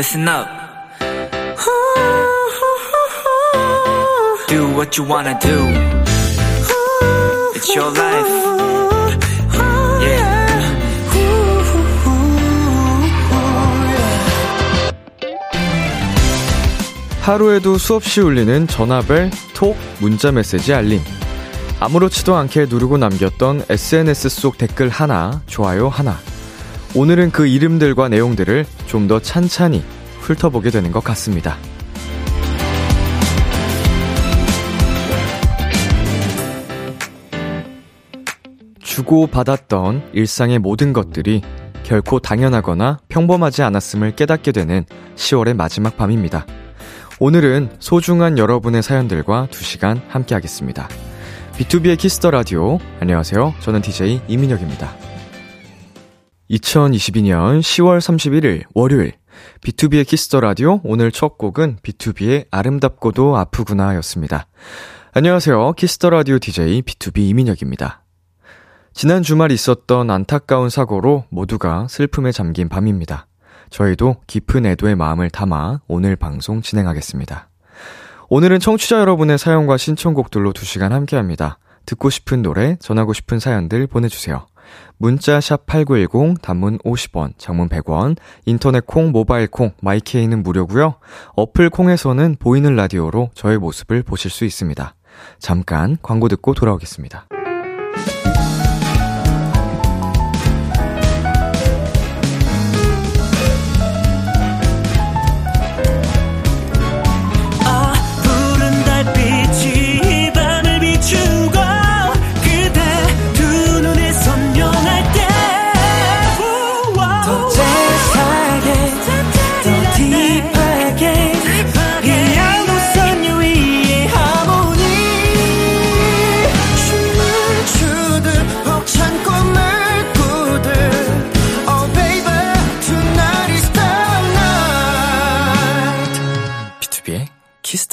listen up. Do what you wanna do. It's your life. Yeah. 하루에도 수없이 울리는 전화벨, 톡, 문자 메시지 알림. 아무렇지도 않게 누르고 남겼던 SNS 속 댓글 하나, 좋아요 하나. 오늘은 그 이름들과 내용들을 좀 더 찬찬히 훑어보게 되는 것 같습니다. 주고받았던 일상의 모든 것들이 결코 당연하거나 평범하지 않았음을 깨닫게 되는 10월의 마지막 밤입니다. 오늘은 소중한 여러분의 사연들과 2시간 함께하겠습니다. B2B의 키스터 라디오. 안녕하세요. 저는 DJ 이민혁입니다. 2022년 10월 31일 월요일 B2B의 키스터 라디오 오늘 첫 곡은 BTOB의 아름답고도 아프구나 였습니다. 안녕하세요. 키스터 라디오 DJ B2B 이민혁입니다. 지난 주말 있었던 안타까운 사고로 모두가 슬픔에 잠긴 밤입니다. 저희도 깊은 애도의 마음을 담아 오늘 방송 진행하겠습니다. 오늘은 청취자 여러분의 사연과 신청곡들로 2시간 함께 합니다. 듣고 싶은 노래, 전하고 싶은 사연들 보내주세요. 문자 샵 8910, 단문 50원, 장문 100원, 인터넷 콩, 모바일 콩, 마이케이는 무료고요 어플 콩에서는 보이는 라디오로 저의 모습을 보실 수 있습니다. 잠깐 광고 듣고 돌아오겠습니다.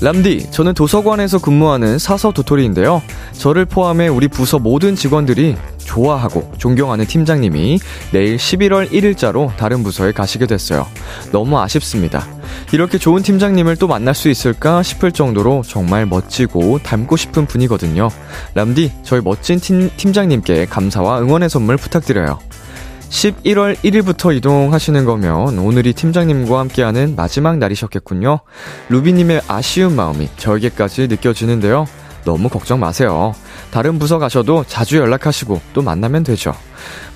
람디, 저는 도서관에서 근무하는 사서 도토리인데요. 저를 포함해 우리 부서 모든 직원들이 좋아하고 존경하는 팀장님이 내일 11월 1일자로 다른 부서에 가시게 됐어요. 너무 아쉽습니다. 이렇게 좋은 팀장님을 또 만날 수 있을까 싶을 정도로 정말 멋지고 닮고 싶은 분이거든요. 람디, 저희 멋진 팀, 팀장님께 감사와 응원의 선물 부탁드려요. 11월 1일부터 이동하시는 거면 오늘이 팀장님과 함께하는 마지막 날이셨겠군요. 루비님의 아쉬운 마음이 저에게까지 느껴지는데요. 너무 걱정 마세요. 다른 부서 가셔도 자주 연락하시고 또 만나면 되죠.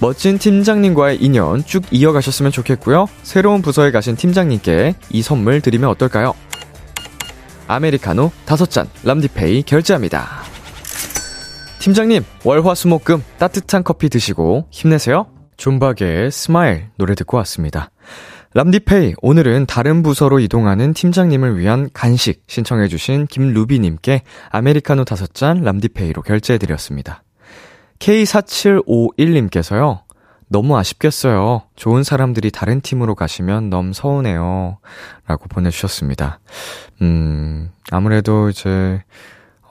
멋진 팀장님과의 인연 쭉 이어가셨으면 좋겠고요. 새로운 부서에 가신 팀장님께 이 선물 드리면 어떨까요? 아메리카노 5잔 람디페이 결제합니다. 팀장님, 월화수목금 따뜻한 커피 드시고 힘내세요. 존박의 Smile 노래 듣고 왔습니다. 람디페이, 오늘은 다른 부서로 이동하는 팀장님을 위한 간식 신청해주신 김루비님께 아메리카노 5잔 람디페이로 결제해드렸습니다. K4751님께서요, 너무 아쉽겠어요. 좋은 사람들이 다른 팀으로 가시면 너무 서운해요. 라고 보내주셨습니다. 음, 아무래도 이제,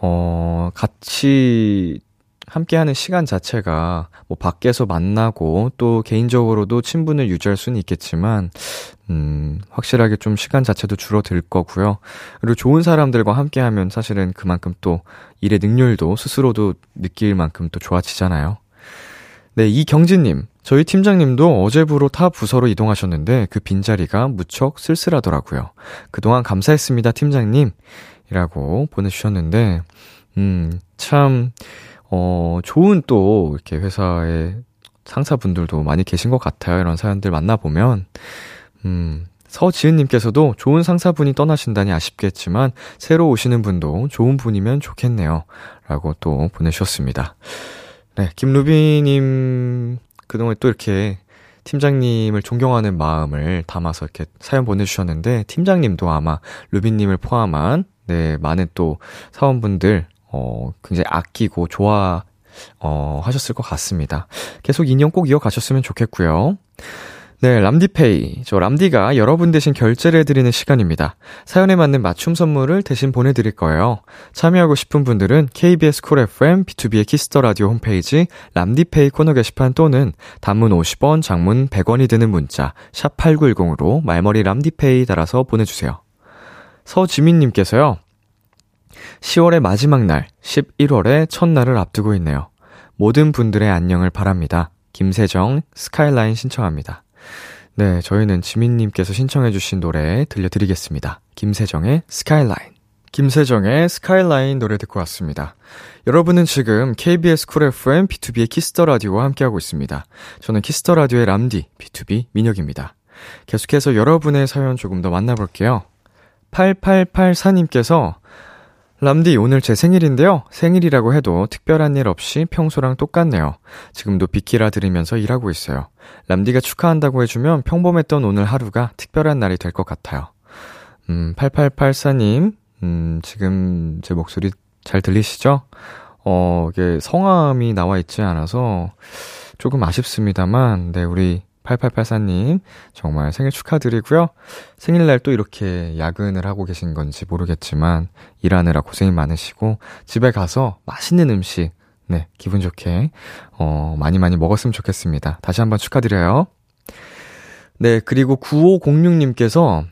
어, 같이 함께하는 시간 자체가 뭐 밖에서 만나고 또 개인적으로도 친분을 유지할 수는 있겠지만, 음, 확실하게 좀 시간 자체도 줄어들 거고요. 그리고 좋은 사람들과 함께하면 사실은 그만큼 또 일의 능률도 스스로도 느낄 만큼 또 좋아지잖아요. 네, 이경진님. 저희 팀장님도 어제부로 타 부서로 이동하셨는데 그 빈자리가 무척 쓸쓸하더라고요. 그동안 감사했습니다, 팀장님. 이라고 보내주셨는데, 음, 참, 어, 좋은 또, 이렇게 회사에 상사분들도 많이 계신 것 같아요. 이런 사연들 만나보면. 음, 서지은님께서도 좋은 상사분이 떠나신다니 아쉽겠지만, 새로 오시는 분도 좋은 분이면 좋겠네요. 라고 또 보내주셨습니다. 네, 김루비님, 그동안 또 이렇게 팀장님을 존경하는 마음을 담아서 이렇게 사연 보내주셨는데, 팀장님도 아마 루비님을 포함한, 네, 많은 또 사원분들, 어, 굉장히 아끼고 좋아 어, 하셨을 것 같습니다. 계속 인연 꼭 이어가셨으면 좋겠고요. 네, 람디페이. 저 람디가 여러분 대신 결제를 해드리는 시간입니다. 사연에 맞는 맞춤 선물을 대신 보내드릴 거예요. 참여하고 싶은 분들은 KBS 쿨 FM, B2B의 키스터 라디오 홈페이지 람디페이 코너 게시판 또는 단문 50원, 장문 100원이 드는 문자 샵 8910으로 말머리 람디페이 달아서 보내주세요. 서지민님께서요. 10월의 마지막 날, 11월의 첫날을 앞두고 있네요. 모든 분들의 안녕을 바랍니다. 김세정, 스카이라인 신청합니다. 네, 저희는 지민님께서 신청해주신 노래 들려드리겠습니다. 김세정의 스카이라인. 김세정의 스카이라인 노래 듣고 왔습니다. 여러분은 지금 KBS 쿨 FM B2B의 키스터 라디오와 함께하고 있습니다. 저는 키스터 라디오의 람디 B2B 민혁입니다. 계속해서 여러분의 사연 조금 더 만나볼게요. 8884님께서 람디, 오늘 제 생일인데요. 생일이라고 해도 특별한 일 없이 평소랑 똑같네요. 지금도 비키라 들으면서 일하고 있어요. 람디가 축하한다고 해주면 평범했던 오늘 하루가 특별한 날이 될 것 같아요. 음, 8884님, 음, 지금 제 목소리 잘 들리시죠? 어, 이게 성함이 나와 있지 않아서 조금 아쉽습니다만, 네, 우리 8884님, 정말 생일 축하드리고요. 생일날 또 이렇게 야근을 하고 계신 건지 모르겠지만, 일하느라 고생이 많으시고, 집에 가서 맛있는 음식, 네, 기분 좋게, 어, 많이 많이 먹었으면 좋겠습니다. 다시 한번 축하드려요. 네, 그리고 9506님께서,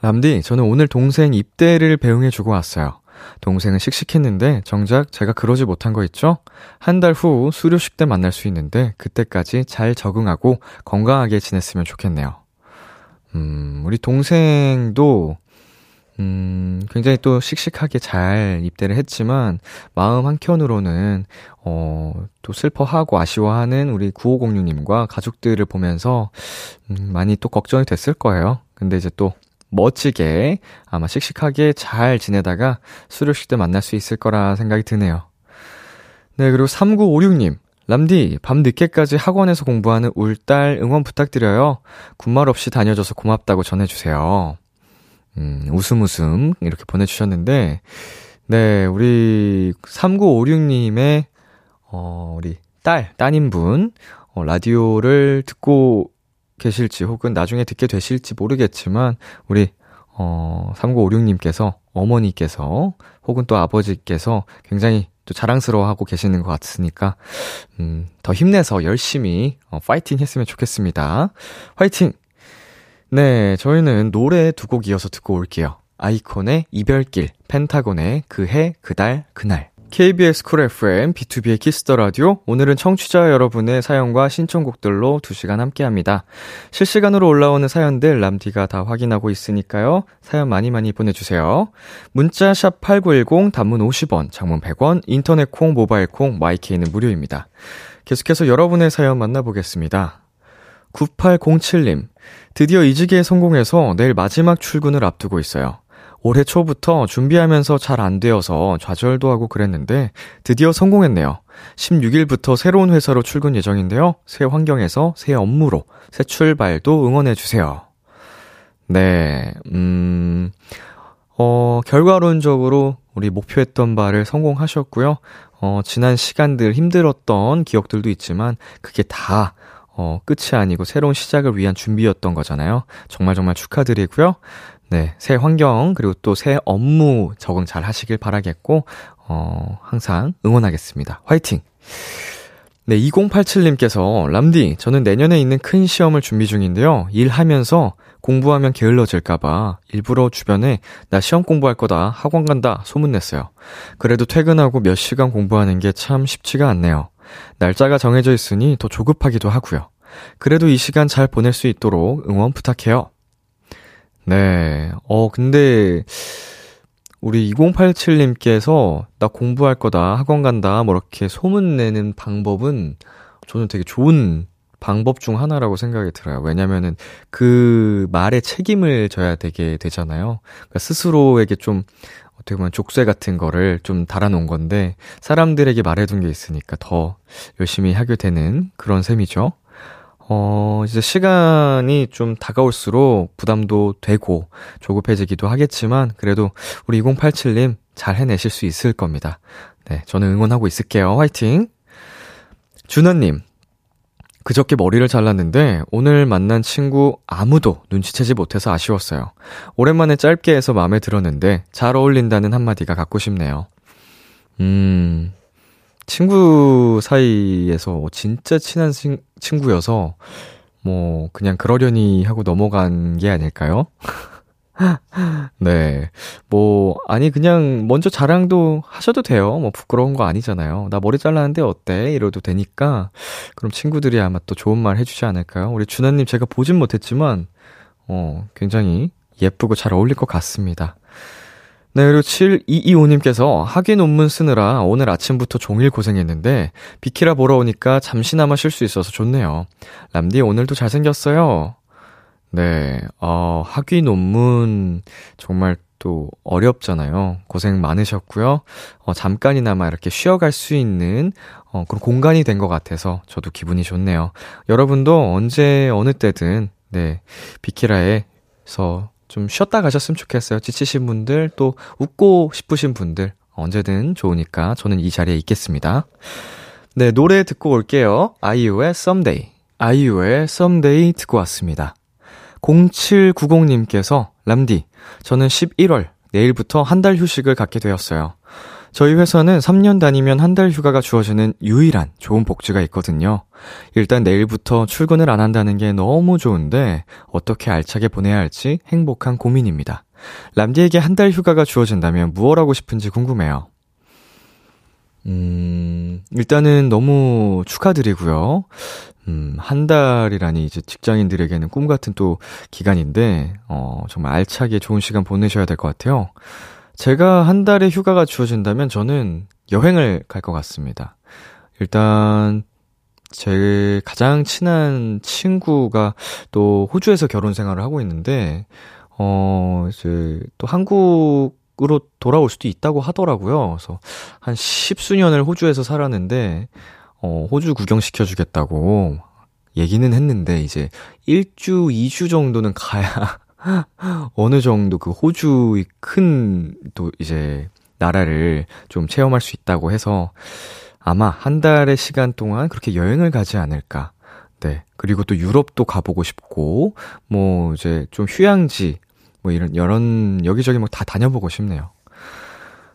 람디, 저는 오늘 동생 입대를 배웅해주고 왔어요. 동생은 씩씩했는데 정작 제가 그러지 못한 거 있죠? 한 달 후 수료식 때 만날 수 있는데 그때까지 잘 적응하고 건강하게 지냈으면 좋겠네요. 음, 우리 동생도 음, 굉장히 또 씩씩하게 잘 입대를 했지만, 마음 한켠으로는, 어, 또 슬퍼하고 아쉬워하는 우리 9506님과 가족들을 보면서, 음, 많이 또 걱정이 됐을 거예요. 근데 이제 또, 멋지게 아마 씩씩하게 잘 지내다가 수료식 때 만날 수 있을 거라 생각이 드네요. 네, 그리고 3956님. 람디, 밤 늦게까지 학원에서 공부하는 울 딸 응원 부탁드려요. 군말 없이 다녀줘서 고맙다고 전해주세요. 음, 웃음 웃음 이렇게 보내주셨는데, 네, 우리 3956님의, 어, 우리 딸, 따님분, 어, 라디오를 듣고 계실지 혹은 나중에 듣게 되실지 모르겠지만 우리 어 3956님께서 어머니께서 혹은 또 아버지께서 굉장히 또 자랑스러워하고 계시는 것 같으니까 음, 더 힘내서 열심히 어, 파이팅 했으면 좋겠습니다. 화이팅! 네, 저희는 노래 두 곡 이어서 듣고 올게요. 아이콘의 이별길, 펜타곤의 그 해, 그달, 그날. KBS 쿨 FM, B2B의 키스터 라디오. 오늘은 청취자 여러분의 사연과 신청곡들로 2시간 함께 합니다. 실시간으로 올라오는 사연들 람디가 다 확인하고 있으니까요. 사연 많이 많이 보내주세요. 문자 샵 8910, 단문 50원, 장문 100원, 인터넷 콩, 모바일 콩, My K는 무료입니다. 계속해서 여러분의 사연 만나보겠습니다. 9807님, 드디어 이직에 성공해서 내일 마지막 출근을 앞두고 있어요. 올해 초부터 준비하면서 잘 안 되어서 좌절도 하고 그랬는데 드디어 성공했네요. 16일부터 새로운 회사로 출근 예정인데요. 새 환경에서 새 업무로 새 출발도 응원해 주세요. 네, 음, 어, 결과론적으로 우리 목표했던 바를 성공하셨고요. 어, 지난 시간들 힘들었던 기억들도 있지만 그게 다 어, 끝이 아니고 새로운 시작을 위한 준비였던 거잖아요. 정말 정말 축하드리고요. 네, 새 환경, 그리고 또 새 업무 적응 잘 하시길 바라겠고, 어, 항상 응원하겠습니다. 화이팅! 네, 2087님께서, 람디, 저는 내년에 있는 큰 시험을 준비 중인데요. 일하면서 공부하면 게을러질까봐 일부러 주변에 나 시험 공부할 거다, 학원 간다, 소문냈어요. 그래도 퇴근하고 몇 시간 공부하는 게 참 쉽지가 않네요. 날짜가 정해져 있으니 더 조급하기도 하고요. 그래도 이 시간 잘 보낼 수 있도록 응원 부탁해요. 네. 어, 근데, 우리 2087님께서 나 공부할 거다, 학원 간다, 뭐 이렇게 소문내는 방법은 저는 되게 좋은 방법 중 하나라고 생각이 들어요. 왜냐면은 그 말에 책임을 져야 되게 되잖아요. 그러니까 스스로에게 좀 어떻게 보면 족쇄 같은 거를 좀 달아놓은 건데 사람들에게 말해둔 게 있으니까 더 열심히 하게 되는 그런 셈이죠. 어, 이제 시간이 좀 다가올수록 부담도 되고 조급해지기도 하겠지만 그래도 우리 2087님 잘 해내실 수 있을 겁니다. 네, 저는 응원하고 있을게요. 화이팅! 준하님, 그저께 머리를 잘랐는데 오늘 만난 친구 아무도 눈치채지 못해서 아쉬웠어요. 오랜만에 짧게 해서 마음에 들었는데 잘 어울린다는 한마디가 갖고 싶네요. 음, 친구 사이에서 진짜 친한 친, 친구여서 뭐 그냥 그러려니 하고 넘어간 게 아닐까요? 네. 뭐, 아니, 그냥 먼저 자랑도 하셔도 돼요. 뭐, 부끄러운 거 아니잖아요. 나 머리 잘랐는데 어때? 이러도 되니까. 그럼 친구들이 아마 또 좋은 말 해주지 않을까요? 우리 준하님 제가 보진 못했지만, 어, 굉장히 예쁘고 잘 어울릴 것 같습니다. 네, 그리고 7225님께서 학위 논문 쓰느라 오늘 아침부터 종일 고생했는데, 비키라 보러 오니까 잠시나마 쉴 수 있어서 좋네요. 람디 오늘도 잘생겼어요. 네, 어, 학위 논문 정말 또 어렵잖아요. 고생 많으셨고요. 어, 잠깐이나마 이렇게 쉬어갈 수 있는 어, 그런 공간이 된 것 같아서 저도 기분이 좋네요. 여러분도 언제 어느 때든 네 비키라에서 좀 쉬었다 가셨으면 좋겠어요. 지치신 분들 또 웃고 싶으신 분들 언제든 좋으니까 저는 이 자리에 있겠습니다. 네 노래 듣고 올게요. 아이유의 Someday. 아이유의 Someday 듣고 왔습니다. 0790님께서 람디, 저는 11월 내일부터 한 달 휴식을 갖게 되었어요. 저희 회사는 3년 다니면 한 달 휴가가 주어지는 유일한 좋은 복지가 있거든요. 일단 내일부터 출근을 안 한다는 게 너무 좋은데 어떻게 알차게 보내야 할지 행복한 고민입니다. 람디에게 한 달 휴가가 주어진다면 무엇 하고 싶은지 궁금해요. 음, 일단은 너무 축하드리고요. 음, 한 달이라니 이제 직장인들에게는 꿈 같은 또 기간인데, 어, 정말 알차게 좋은 시간 보내셔야 될 것 같아요. 제가 한 달의 휴가가 주어진다면 저는 여행을 갈 것 같습니다. 일단, 제 가장 친한 친구가 또 호주에서 결혼 생활을 하고 있는데, 어, 이제 또 한국 으로 돌아올 수도 있다고 하더라고요. 그래서 한 십수년을 호주에서 살았는데, 어, 호주 구경시켜 주겠다고 얘기는 했는데, 이제 1주, 2주 정도는 가야 어느 정도 그 호주의 큰, 또 이제, 나라를 좀 체험할 수 있다고 해서 아마 한 달의 시간 동안 그렇게 여행을 가지 않을까. 네. 그리고 또 유럽도 가보고 싶고, 뭐 이제 좀 휴양지, 뭐 이런, 이런, 여기저기 뭐다 다녀보고 싶네요.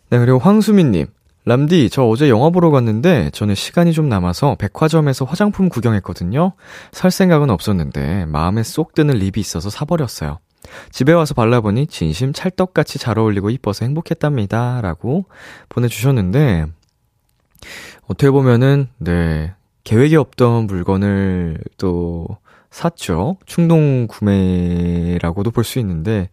네, 그리고 황수민님. 람디, 저 어제 영화 보러 갔는데 저는 시간이 좀 남아서 백화점에서 화장품 구경했거든요. 살 생각은 없었는데 마음에 쏙 드는 립이 있어서 사버렸어요. 집에 와서 발라보니 진심 찰떡같이 잘 어울리고 이뻐서 행복했답니다. 라고 보내주셨는데, 어떻게 보면은, 네, 계획이 없던 물건을 또 샀죠. 충동 구매라고도 볼 수 있는데,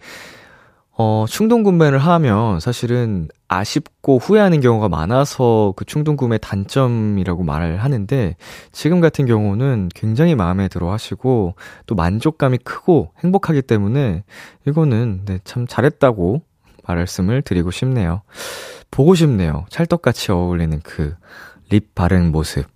어, 충동 구매를 하면 사실은 아쉽고 후회하는 경우가 많아서 그 충동 구매 단점이라고 말을 하는데, 지금 같은 경우는 굉장히 마음에 들어 하시고, 또 만족감이 크고 행복하기 때문에, 이거는, 네, 참 잘했다고 말씀을 드리고 싶네요. 보고 싶네요. 찰떡같이 어울리는 그 lip 바른 모습.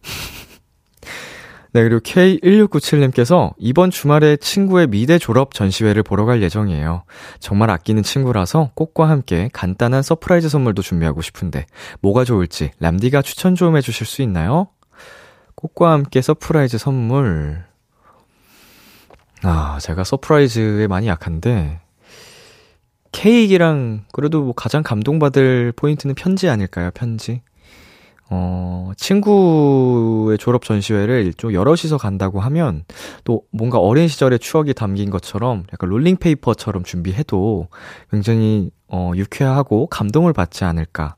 네, 그리고 K1697님께서 이번 주말에 친구의 미대 졸업 전시회를 보러 갈 예정이에요. 정말 아끼는 친구라서 꽃과 함께 간단한 surprise 선물도 준비하고 싶은데 뭐가 좋을지 람디가 추천 좀 해주실 수 있나요? 꽃과 함께 surprise 선물. 아, 제가 surprise에 많이 약한데 케이크랑 그래도 뭐 가장 감동받을 포인트는 편지 아닐까요? 편지. 어, 친구의 졸업 전시회를 좀 여럿이서 간다고 하면 또 뭔가 어린 시절의 추억이 담긴 것처럼 약간 롤링페이퍼처럼 준비해도 굉장히 어, 유쾌하고 감동을 받지 않을까.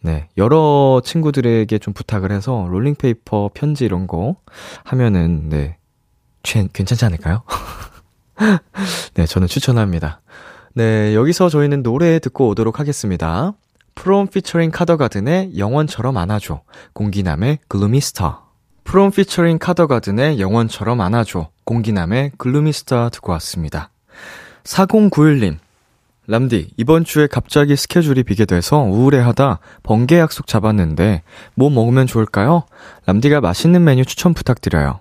네. 여러 친구들에게 좀 부탁을 해서 롤링페이퍼 편지 이런 거 하면은, 네. 괜찮지 않을까요? 네, 저는 추천합니다. 네, 여기서 저희는 노래 듣고 오도록 하겠습니다. 프롬 피처링 카더가든의 영원처럼 안아줘. 공기남의 Gloomy Star. 프롬 피처링 카더가든의 영원처럼 안아줘. 공기남의 Gloomy Star 듣고 왔습니다. 4091님. 람디, 이번 주에 갑자기 스케줄이 비게 돼서 우울해하다 번개 약속 잡았는데 뭐 먹으면 좋을까요? 람디가 맛있는 메뉴 추천 부탁드려요.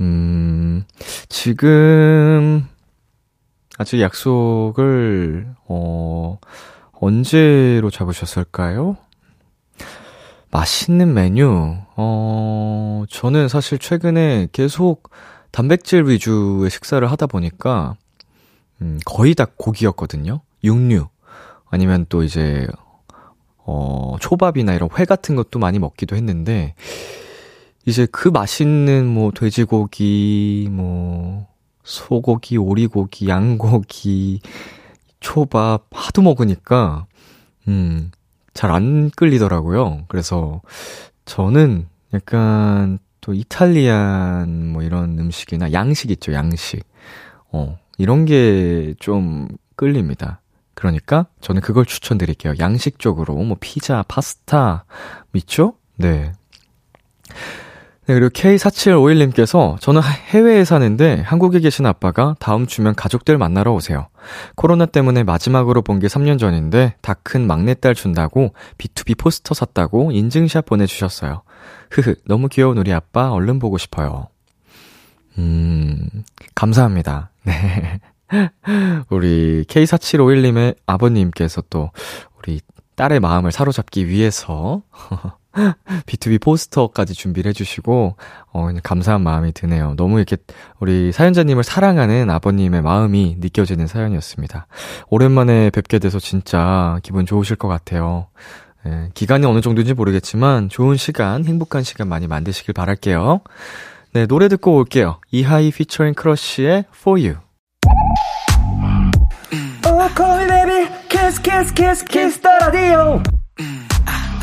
음, 지금 아직 약속을 어 언제로 잡으셨을까요? 맛있는 메뉴, 어, 저는 사실 최근에 계속 단백질 위주의 식사를 하다 보니까, 음, 거의 다 고기였거든요. 육류. 아니면 또 이제, 어, 초밥이나 이런 회 같은 것도 많이 먹기도 했는데, 이제 그 맛있는 뭐 돼지고기, 뭐, 소고기, 오리고기, 양고기, 초밥 하도 먹으니까, 음, 잘 안 끌리더라고요. 그래서 저는 약간 또 이탈리안 뭐 이런 음식이나 양식 있죠, 양식. 어, 이런 게 좀 끌립니다. 그러니까 저는 그걸 추천드릴게요. 양식 쪽으로 뭐 피자, 파스타 있죠? 네. 네, 그리고 K4751님께서 저는 해외에 사는데 한국에 계신 아빠가 다음 주면 가족들 만나러 오세요. 코로나 때문에 마지막으로 본 게 3년 전인데 다 큰 막내딸 준다고 B2B 포스터 샀다고 인증샷 보내주셨어요. 흐흐, 너무 귀여운 우리 아빠 얼른 보고 싶어요. 음, 감사합니다. 네. 우리 K4751님의 아버님께서 또 우리 딸의 마음을 사로잡기 위해서 B2B 포스터까지 준비를 해주시고, 어, 감사한 마음이 드네요. 너무 이렇게 우리 사연자님을 사랑하는 아버님의 마음이 느껴지는 사연이었습니다. 오랜만에 뵙게 돼서 진짜 기분 좋으실 것 같아요. 예, 기간이 어느 정도인지 모르겠지만 좋은 시간, 행복한 시간 많이 만드시길 바랄게요. 네, 노래 듣고 올게요. 이하이 피처링 크러쉬의 For You. 오,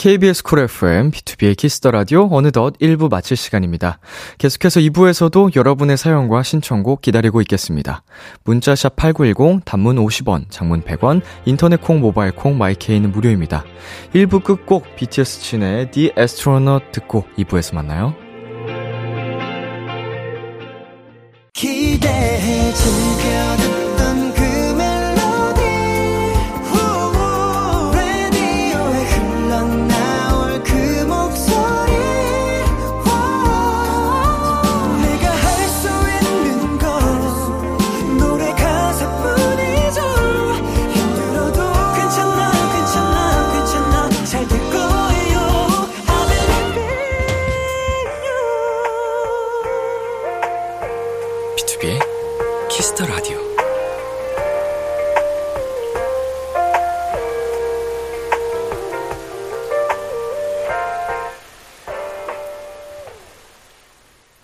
KBS 쿨 FM, 비투비의 키스 더 라디오 어느덧 1부 마칠 시간입니다. 계속해서 2부에서도 여러분의 사연과 신청곡 기다리고 있겠습니다. 문자샵 8910, 단문 50원, 장문 100원, 인터넷 콩, 모바일 콩, 마이케이는 무료입니다. 1부 끝곡 BTS 진의 The Astronaut 듣고 2부에서 만나요. 기대해 즐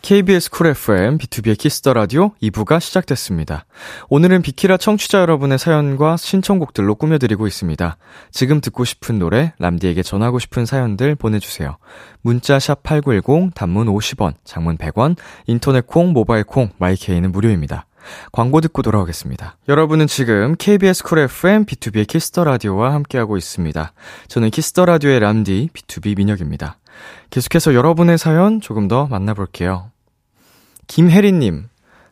KBS 쿨 FM, 비투비의 키스 더 라디오 2부가 시작됐습니다. 오늘은 비키라 청취자 여러분의 사연과 신청곡들로 꾸며드리고 있습니다. 지금 듣고 싶은 노래, 람디에게 전하고 싶은 사연들 보내주세요. 문자 샵 8910, 단문 50원, 장문 100원, 인터넷 콩, 모바일 콩, 마이케이는 무료입니다. 광고 듣고 돌아오겠습니다. 여러분은 지금 KBS 쿨 FM, 비투비의 키스 더 라디오와 함께하고 있습니다. 저는 키스 더 라디오의 람디, 비투비 민혁입니다. 계속해서 여러분의 사연 조금 더 만나볼게요. 김혜리님,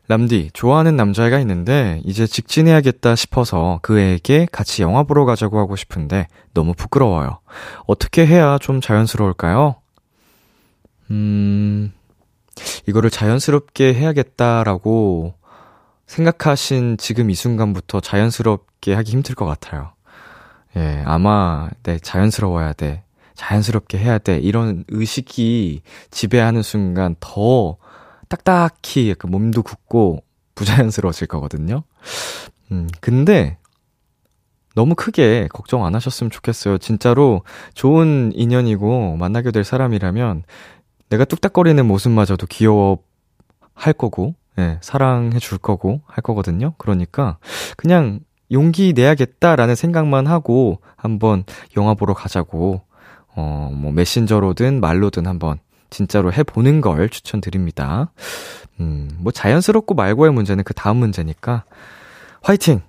람디, 좋아하는 남자애가 있는데, 이제 직진해야겠다 싶어서 그 애에게 같이 영화 보러 가자고 하고 싶은데, 너무 부끄러워요. 어떻게 해야 좀 자연스러울까요? 음, 이거를 자연스럽게 해야겠다라고 생각하신 지금 이 순간부터 자연스럽게 하기 힘들 것 같아요. 예, 아마, 네, 자연스러워야 돼. 자연스럽게 해야 돼. 이런 의식이 지배하는 순간 더 딱딱히 약간 몸도 굳고 부자연스러워질 거거든요. 음, 근데 너무 크게 걱정 안 하셨으면 좋겠어요. 진짜로 좋은 인연이고 만나게 될 사람이라면 내가 뚝딱거리는 모습마저도 귀여워 할 거고, 예, 사랑해 줄 거고 할 거거든요. 그러니까 그냥 용기 내야겠다라는 생각만 하고 한번 영화 보러 가자고, 어, 뭐 메신저로든 말로든 한번 진짜로 해보는 걸 추천드립니다. 음, 뭐 자연스럽고 말고의 문제는 그 다음 문제니까 화이팅!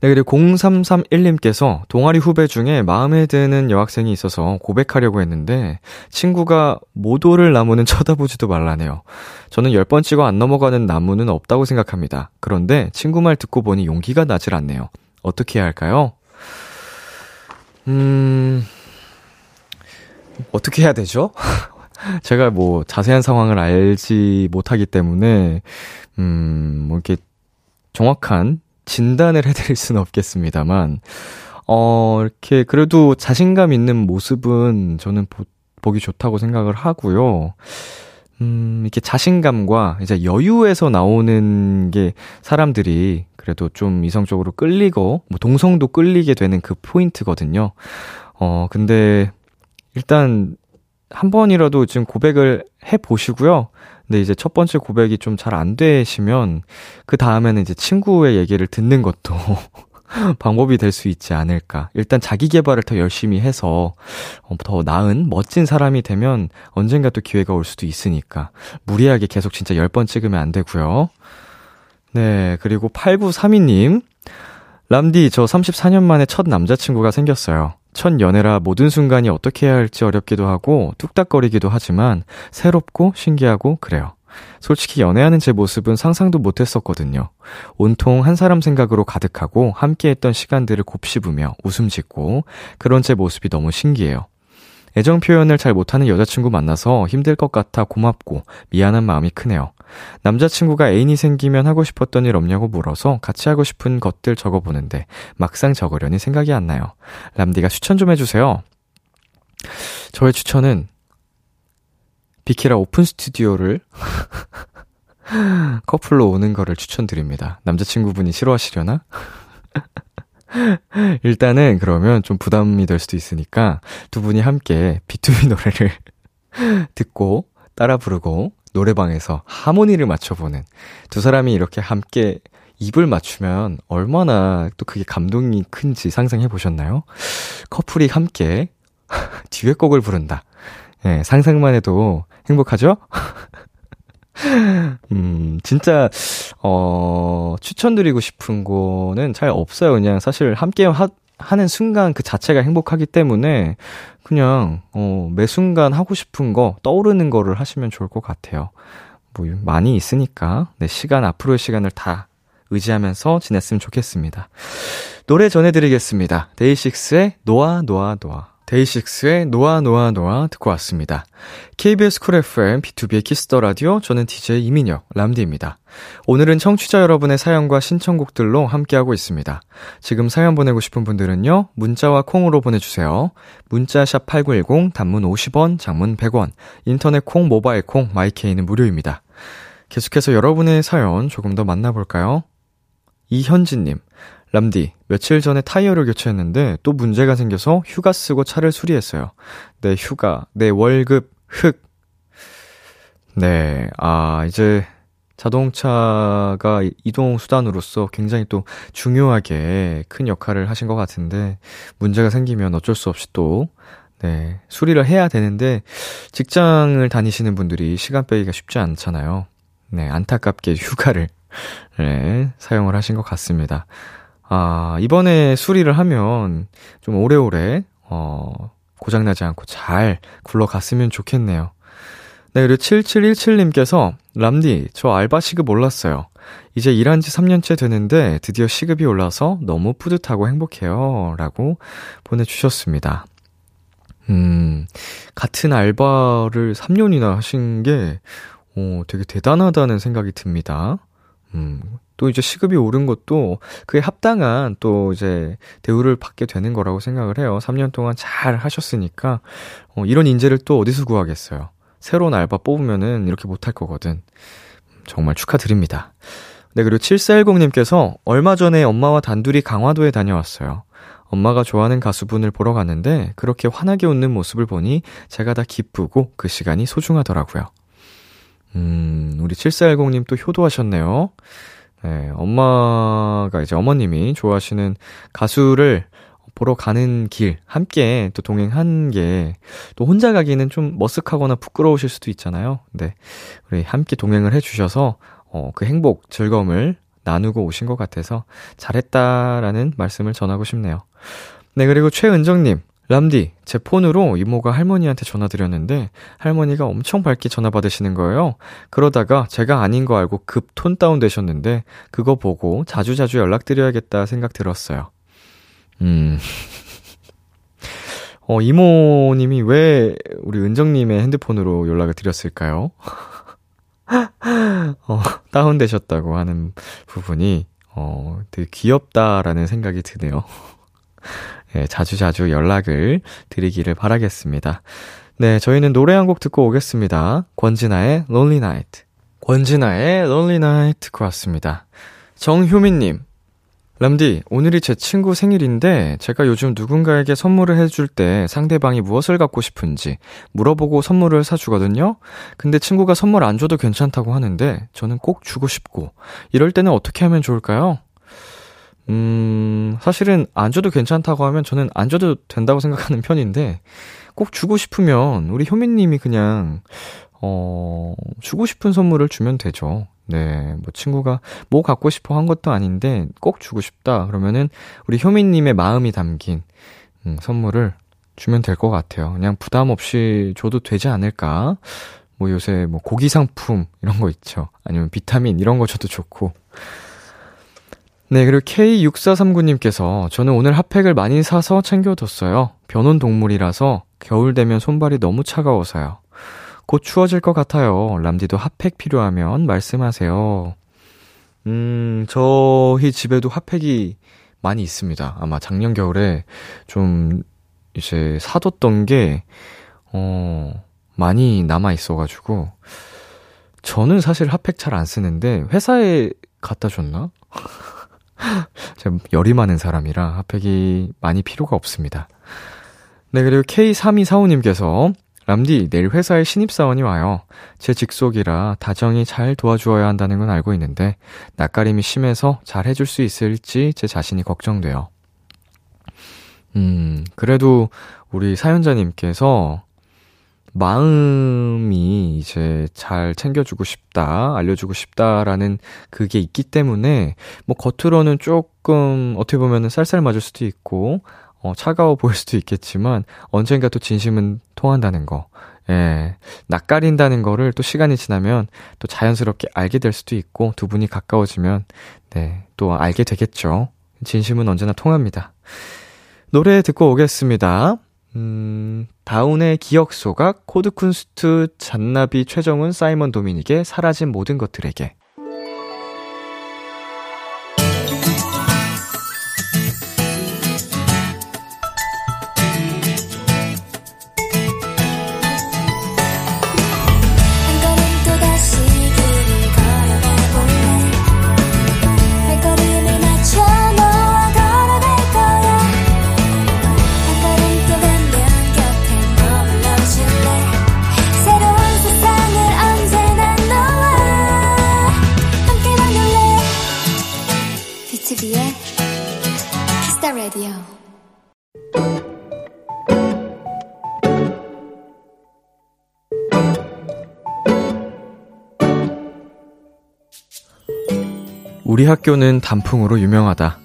네, 그리고 0331님께서 동아리 후배 중에 마음에 드는 여학생이 있어서 고백하려고 했는데 친구가 모도를 나무는 쳐다보지도 말라네요. 저는 10번 찍어 안 넘어가는 나무는 없다고 생각합니다. 그런데 친구 말 듣고 보니 용기가 나질 않네요. 어떻게 해야 할까요? 음, 어떻게 해야 되죠? 제가 뭐 자세한 상황을 알지 못하기 때문에, 음, 뭐 이렇게 정확한 진단을 해드릴 수는 없겠습니다만, 어, 이렇게 그래도 자신감 있는 모습은 저는 보, 보기 좋다고 생각을 하고요. 음, 이렇게 자신감과 이제 여유에서 나오는 게 사람들이 그래도 좀 이성적으로 끌리고, 뭐 동성도 끌리게 되는 그 포인트거든요. 어, 근데 일단 한 번이라도 지금 고백을 해 보시고요. 근데 이제 첫 번째 고백이 좀 잘 안 되시면 그 다음에는 이제 친구의 얘기를 듣는 것도 방법이 될 수 있지 않을까. 일단 자기 개발을 더 열심히 해서 어, 더 나은 멋진 사람이 되면 언젠가 또 기회가 올 수도 있으니까 무리하게 계속 진짜 10번 찍으면 안 되고요. 네, 그리고 8932님. 람디, 저 34년 만에 첫 남자친구가 생겼어요. 첫 연애라 모든 순간이 어떻게 해야 할지 어렵기도 하고 뚝딱거리기도 하지만 새롭고 신기하고 그래요. 솔직히 연애하는 제 모습은 상상도 못 했었거든요. 온통 한 사람 생각으로 가득하고 함께 했던 시간들을 곱씹으며 웃음 짓고 그런 제 모습이 너무 신기해요. 애정 표현을 잘 못하는 여자친구 만나서 힘들 것 같아 고맙고 미안한 마음이 크네요. 남자친구가 애인이 생기면 하고 싶었던 일 없냐고 물어서 같이 하고 싶은 것들 적어보는데 막상 적으려니 생각이 안 나요. 람디가 추천 좀 해주세요. 저의 추천은 비키라 오픈 스튜디오를 커플로 오는 거를 추천드립니다. 남자친구분이 싫어하시려나? 일단은 그러면 좀 부담이 될 수도 있으니까 두 분이 함께 B2B 노래를 듣고 따라 부르고 노래방에서 하모니를 맞춰보는 두 사람이 이렇게 함께 입을 맞추면 얼마나 또 그게 감동이 큰지 상상해 보셨나요? 커플이 함께 듀엣곡을 부른다. 예, 상상만 해도 행복하죠? 음, 진짜, 어, 추천드리고 싶은 거는 잘 없어요. 그냥 사실 함께 하, 하는 순간 그 자체가 행복하기 때문에 그냥, 어, 매 순간 하고 싶은 거, 떠오르는 거를 하시면 좋을 것 같아요. 뭐, 많이 있으니까, 내 네, 시간, 앞으로의 시간을 다 의지하면서 지냈으면 좋겠습니다. 노래 전해드리겠습니다. 데이식스의 노아, 노아, 노아. 데이식스의 노아 노아 노아 듣고 왔습니다. KBS 쿨 FM 비투비의 키스 더 라디오 저는 DJ 이민혁 람디입니다. 오늘은 청취자 여러분의 사연과 신청곡들로 함께하고 있습니다. 지금 사연 보내고 싶은 분들은요. 문자와 콩으로 보내 주세요. 문자 샵8910 단문 50원 장문 100원 인터넷 콩 모바일 콩 마이케이는 무료입니다. 계속해서 여러분의 사연 조금 더 만나 볼까요? 이현진 님 람디, 며칠 전에 타이어를 교체했는데 또 문제가 생겨서 휴가 쓰고 차를 수리했어요. 내 휴가, 내 월급, 흑. 네, 아, 이제 자동차가 이동 수단으로서 굉장히 또 중요하게 큰 역할을 하신 것 같은데 문제가 생기면 어쩔 수 없이 또 네, 수리를 해야 되는데 직장을 다니시는 분들이 시간 빼기가 쉽지 않잖아요. 네, 안타깝게 휴가를 네, 사용을 하신 것 같습니다. 아, 이번에 수리를 하면 좀 오래오래, 어, 고장나지 않고 잘 굴러갔으면 좋겠네요. 네, 그리고 7717님께서, 람디, 저 알바 시급 올랐어요. 이제 일한 지 3년째 되는데 드디어 시급이 올라서 너무 뿌듯하고 행복해요. 라고 보내주셨습니다. 음, 같은 알바를 3년이나 하신 게, 어, 되게 대단하다는 생각이 듭니다. 음, 또 이제 시급이 오른 것도 그에 합당한 또 이제 대우를 받게 되는 거라고 생각을 해요. 3년 동안 잘 하셨으니까, 어, 이런 인재를 또 어디서 구하겠어요. 새로운 알바 뽑으면은 이렇게 못할 거거든. 정말 축하드립니다. 네, 그리고 7410님께서 얼마 전에 엄마와 단둘이 강화도에 다녀왔어요. 엄마가 좋아하는 가수분을 보러 갔는데 그렇게 환하게 웃는 모습을 보니 제가 다 기쁘고 그 시간이 소중하더라고요. 음, 우리 7410님 또 효도하셨네요. 네, 엄마가 이제 어머님이 좋아하시는 가수를 보러 가는 길, 함께 또 동행한 게, 또 혼자 가기는 좀 머쓱하거나 부끄러우실 수도 있잖아요. 근데, 우리 함께 동행을 해주셔서, 어, 그 행복, 즐거움을 나누고 오신 것 같아서 잘했다라는 말씀을 전하고 싶네요. 네, 그리고 최은정님, 람디, 제 폰으로 이모가 할머니한테 전화드렸는데 할머니가 엄청 밝게 전화 받으시는 거예요. 그러다가 제가 아닌 거 알고 급 톤 다운 되셨는데 그거 보고 자주자주 연락드려야겠다 생각 들었어요. 음. 어, 이모님이 왜 우리 은정님의 핸드폰으로 연락을 드렸을까요? 어, 다운되셨다고 하는 부분이, 어, 되게 귀엽다라는 생각이 드네요. 예, 자주자주 연락을 드리기를 바라겠습니다. 네, 저희는 노래 한 곡 듣고 오겠습니다. 권진아의 Lonely Night. 권진아의 Lonely Night 듣고 왔습니다. 정효민님, 람디, 오늘이 제 친구 생일인데 제가 요즘 누군가에게 선물을 해줄 때 상대방이 무엇을 갖고 싶은지 물어보고 선물을 사주거든요? 근데 친구가 선물 안 줘도 괜찮다고 하는데 저는 꼭 주고 싶고 이럴 때는 어떻게 하면 좋을까요? 음, 사실은 안 줘도 괜찮다고 하면 저는 안 줘도 된다고 생각하는 편인데 꼭 주고 싶으면 우리 효민님이 그냥 어, 주고 싶은 선물을 주면 되죠. 네, 뭐 친구가 뭐 갖고 싶어 한 것도 아닌데 꼭 주고 싶다. 그러면은 우리 효민님의 마음이 담긴 음, 선물을 주면 될 것 같아요. 그냥 부담 없이 줘도 되지 않을까. 뭐 요새 뭐 고기 상품 이런 거 있죠. 아니면 비타민 이런 거 줘도 좋고. 네, 그리고 K6439님께서 저는 오늘 핫팩을 많이 사서 챙겨뒀어요. 변온 동물이라서 겨울 되면 손발이 너무 차가워서요. 곧 추워질 것 같아요. 람디도 핫팩 필요하면 말씀하세요. 음, 저희 집에도 핫팩이 많이 있습니다. 아마 작년 겨울에 좀 이제 사뒀던 게, 어, 많이 남아 있어가지고, 저는 사실 핫팩 잘 안 쓰는데, 회사에 갖다 줬나? 제가 열이 많은 사람이라 핫팩이 많이 필요가 없습니다. 네, 그리고 K3245님께서 람디, 내일 회사에 신입사원이 와요. 제 직속이라 다정히 잘 도와주어야 한다는 건 알고 있는데, 낯가림이 심해서 잘 해줄 수 있을지 제 자신이 걱정돼요. 음, 그래도 우리 사연자님께서 마음이 이제 잘 챙겨주고 싶다, 알려주고 싶다라는 그게 있기 때문에, 뭐 겉으로는 조금 어떻게 보면은 쌀쌀 맞을 수도 있고, 어, 차가워 보일 수도 있겠지만 언젠가 또 진심은 통한다는 거. 예. 낯가린다는 거를 또 시간이 지나면 또 자연스럽게 알게 될 수도 있고 두 분이 가까워지면 네, 또 알게 되겠죠. 진심은 언제나 통합니다. 노래 듣고 오겠습니다. 음, 다운의 기억 소각, 코드쿤스트, 잔나비, 최정훈, 사이먼 도미닉의 사라진 모든 것들에게. 우리 학교는 단풍으로 유명하다.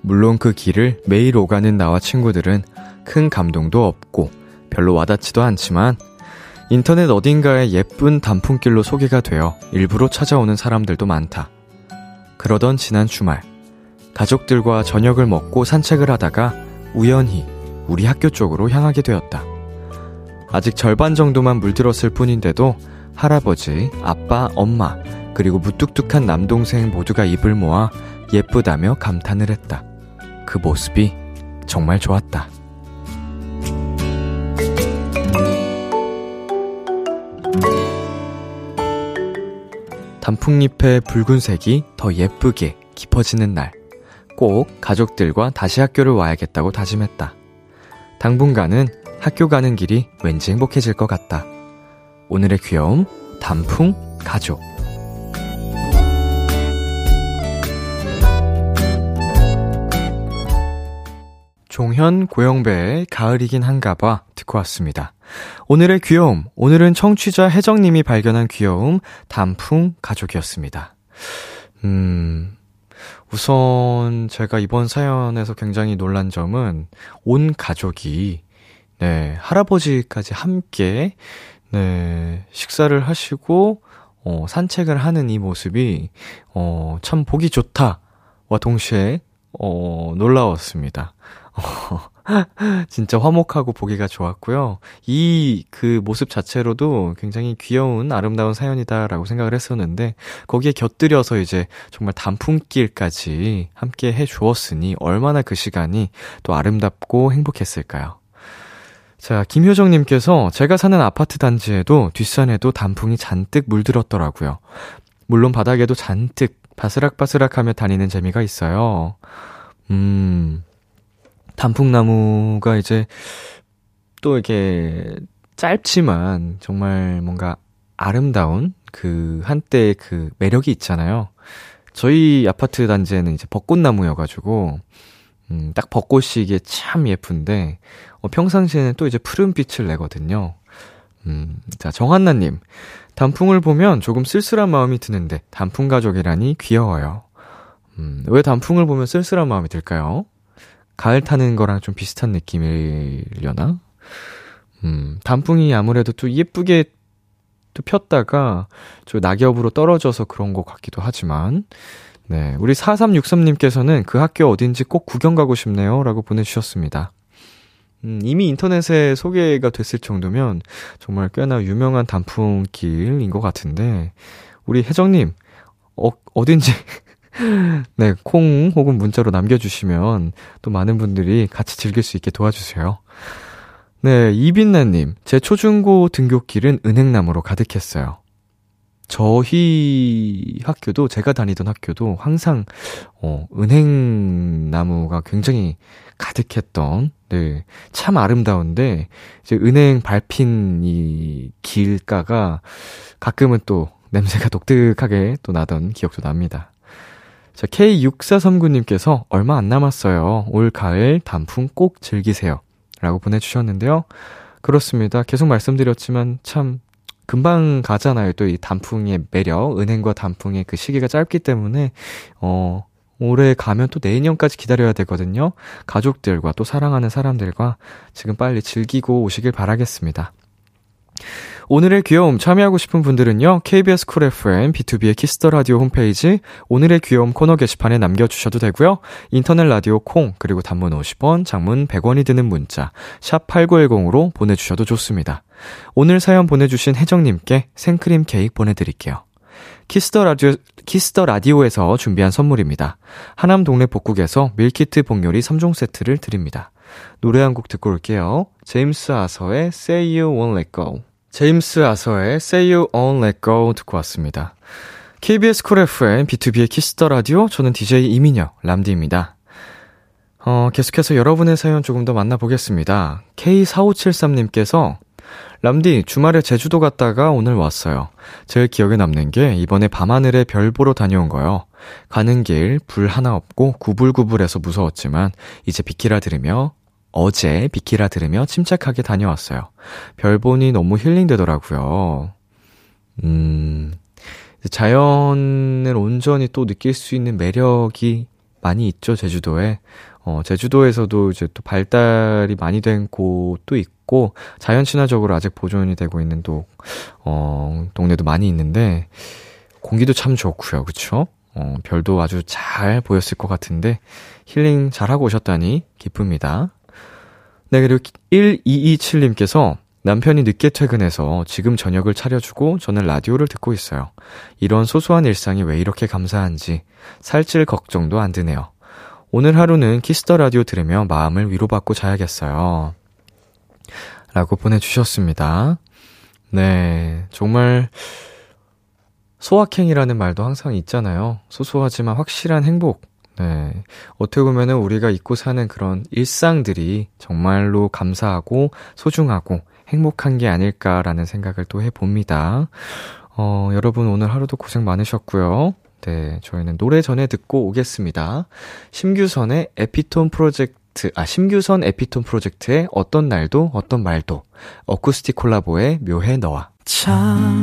물론 그 길을 매일 오가는 나와 친구들은 큰 감동도 없고 별로 와닿지도 않지만 인터넷 어딘가에 예쁜 단풍길로 소개가 되어 일부러 찾아오는 사람들도 많다. 그러던 지난 주말, 가족들과 저녁을 먹고 산책을 하다가 우연히 우리 학교 쪽으로 향하게 되었다. 아직 절반 정도만 물들었을 뿐인데도 할아버지, 아빠, 엄마, 그리고 무뚝뚝한 남동생 모두가 입을 모아 예쁘다며 감탄을 했다. 그 모습이 정말 좋았다. 단풍잎의 붉은색이 더 예쁘게 깊어지는 날, 꼭 가족들과 다시 학교를 와야겠다고 다짐했다. 당분간은 학교 가는 길이 왠지 행복해질 것 같다. 오늘의 귀여움, 단풍, 가족. 종현 고영배의 가을이긴 한가봐 듣고 왔습니다. 오늘의 귀여움, 오늘은 청취자 혜정님이 발견한 귀여움, 단풍 가족이었습니다. 음, 우선 제가 이번 사연에서 굉장히 놀란 점은 온 가족이, 네, 할아버지까지 함께, 네, 식사를 하시고, 어, 산책을 하는 이 모습이, 어, 참 보기 좋다와 동시에, 어, 놀라웠습니다. 진짜 화목하고 보기가 좋았고요. 이 그 모습 자체로도 굉장히 귀여운 아름다운 사연이다라고 생각을 했었는데 거기에 곁들여서 이제 정말 단풍길까지 함께 해 주었으니 얼마나 그 시간이 또 아름답고 행복했을까요? 자, 김효정님께서 제가 사는 아파트 단지에도 뒷산에도 단풍이 잔뜩 물들었더라고요. 물론 바닥에도 잔뜩 바스락바스락 하며 다니는 재미가 있어요. 음, 단풍나무가 이제 또 이렇게 짧지만 정말 뭔가 아름다운 그 한때의 그 매력이 있잖아요. 저희 아파트 단지에는 이제 벚꽃나무여가지고, 음, 딱 벚꽃이 이게 참 예쁜데, 어, 평상시에는 또 이제 푸른 빛을 내거든요. 음, 자, 정한나님. 단풍을 보면 조금 쓸쓸한 마음이 드는데, 단풍 가족이라니 귀여워요. 음, 왜 단풍을 보면 쓸쓸한 마음이 들까요? 가을 타는 거랑 좀 비슷한 느낌이려나? 음, 단풍이 아무래도 또 예쁘게 또 폈다가 저 낙엽으로 떨어져서 그런 것 같기도 하지만, 네. 우리 4363님께서는 그 학교 어딘지 꼭 구경 가고 싶네요. 라고 보내주셨습니다. 음, 이미 인터넷에 소개가 됐을 정도면 정말 꽤나 유명한 단풍길인 것 같은데, 우리 혜정님, 어, 어딘지 네, 콩 혹은 문자로 남겨주시면 또 많은 분들이 같이 즐길 수 있게 도와주세요. 네, 이빈나님, 제 초중고 등교길은 은행나무로 가득했어요. 저희 학교도, 제가 다니던 학교도 항상, 어, 은행 나무가 굉장히 가득했던, 네, 참 아름다운데, 이제 은행 밟힌 이 길가가 가끔은 또 냄새가 독특하게 또 나던 기억도 납니다. 자, K6439님께서 얼마 안 남았어요. 올 가을 단풍 꼭 즐기세요. 라고 보내주셨는데요. 그렇습니다. 계속 말씀드렸지만 참 금방 가잖아요. 또 이 단풍의 매력, 은행과 단풍의 그 시기가 짧기 때문에, 어, 올해 가면 또 내년까지 기다려야 되거든요. 가족들과 또 사랑하는 사람들과 지금 빨리 즐기고 오시길 바라겠습니다. 오늘의 귀여움 참여하고 싶은 분들은요, KBS 쿨 FM, 비투비의 키스 더 라디오 홈페이지, 오늘의 귀여움 코너 게시판에 남겨주셔도 되고요, 인터넷 라디오 콩, 그리고 단문 50원, 장문 100원이 드는 문자, 샵8910으로 보내주셔도 좋습니다. 오늘 사연 보내주신 혜정님께 생크림 케이크 보내드릴게요. 키스 더 라디오, 키스 더 라디오에서 준비한 선물입니다. 하남 동네 복국에서 밀키트 복요리 3종 세트를 드립니다. 노래 한 곡 듣고 올게요. 제임스 아서의 Say You Won't Let Go. 제임스 아서의 Say You Won't Let Go 듣고 왔습니다. KBS 쿨 FM, 비투비의 키스 더 라디오, 저는 DJ 이민혁, 람디입니다. 어, 계속해서 여러분의 사연 조금 더 만나보겠습니다. K4573님께서 람디, 주말에 제주도 갔다가 오늘 왔어요. 제일 기억에 남는 게 이번에 밤하늘에 별 보러 다녀온 거요. 가는 길 불 하나 없고 구불구불해서 무서웠지만 이제 비키라 들으며 어제 비키라 들으며 침착하게 다녀왔어요. 별 보니 너무 힐링되더라고요. 음, 자연을 온전히 또 느낄 수 있는 매력이 많이 있죠, 제주도에. 어, 제주도에서도 이제 또 발달이 많이 된 곳도 있고, 자연 친화적으로 아직 보존이 되고 있는 또, 어, 동네도 많이 있는데, 공기도 참 좋고요, 그쵸? 어, 별도 아주 잘 보였을 것 같은데, 힐링 잘하고 오셨다니 기쁩니다. 네, 그리고 1227님께서 남편이 늦게 퇴근해서 지금 저녁을 차려주고 저는 라디오를 듣고 있어요. 이런 소소한 일상이 왜 이렇게 감사한지 살찔 걱정도 안 드네요. 오늘 하루는 키스 더 라디오 들으며 마음을 위로받고 자야겠어요. 라고 보내주셨습니다. 네, 정말 소확행이라는 말도 항상 있잖아요. 소소하지만 확실한 행복. 네. 어떻게 보면은 우리가 잊고 사는 그런 일상들이 정말로 감사하고 소중하고 행복한 게 아닐까라는 생각을 또 해봅니다. 어, 여러분 오늘 하루도 고생 많으셨고요. 네, 저희는 노래 전에 듣고 오겠습니다. 심규선의 에피톤 프로젝트, 아, 심규선 에피톤 프로젝트의 어떤 날도 어떤 말도, 어쿠스틱 콜라보의 묘해 너와. 참,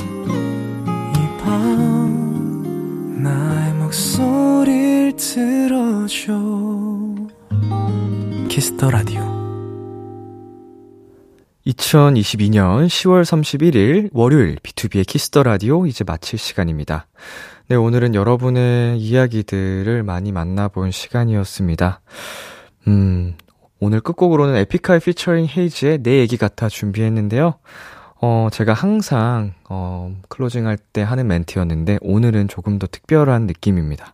목소리를 들어줘 키스 더 라디오 2022년 10월 31일 월요일 비투비의 키스 더 라디오 이제 마칠 시간입니다. 네, 오늘은 여러분의 이야기들을 많이 만나본 시간이었습니다. 음, 오늘 끝곡으로는 에픽하이 피처링 헤이즈의 내 얘기 같아 준비했는데요. 어, 제가 항상, 어, 클로징 할 때 하는 멘트였는데, 오늘은 조금 더 특별한 느낌입니다.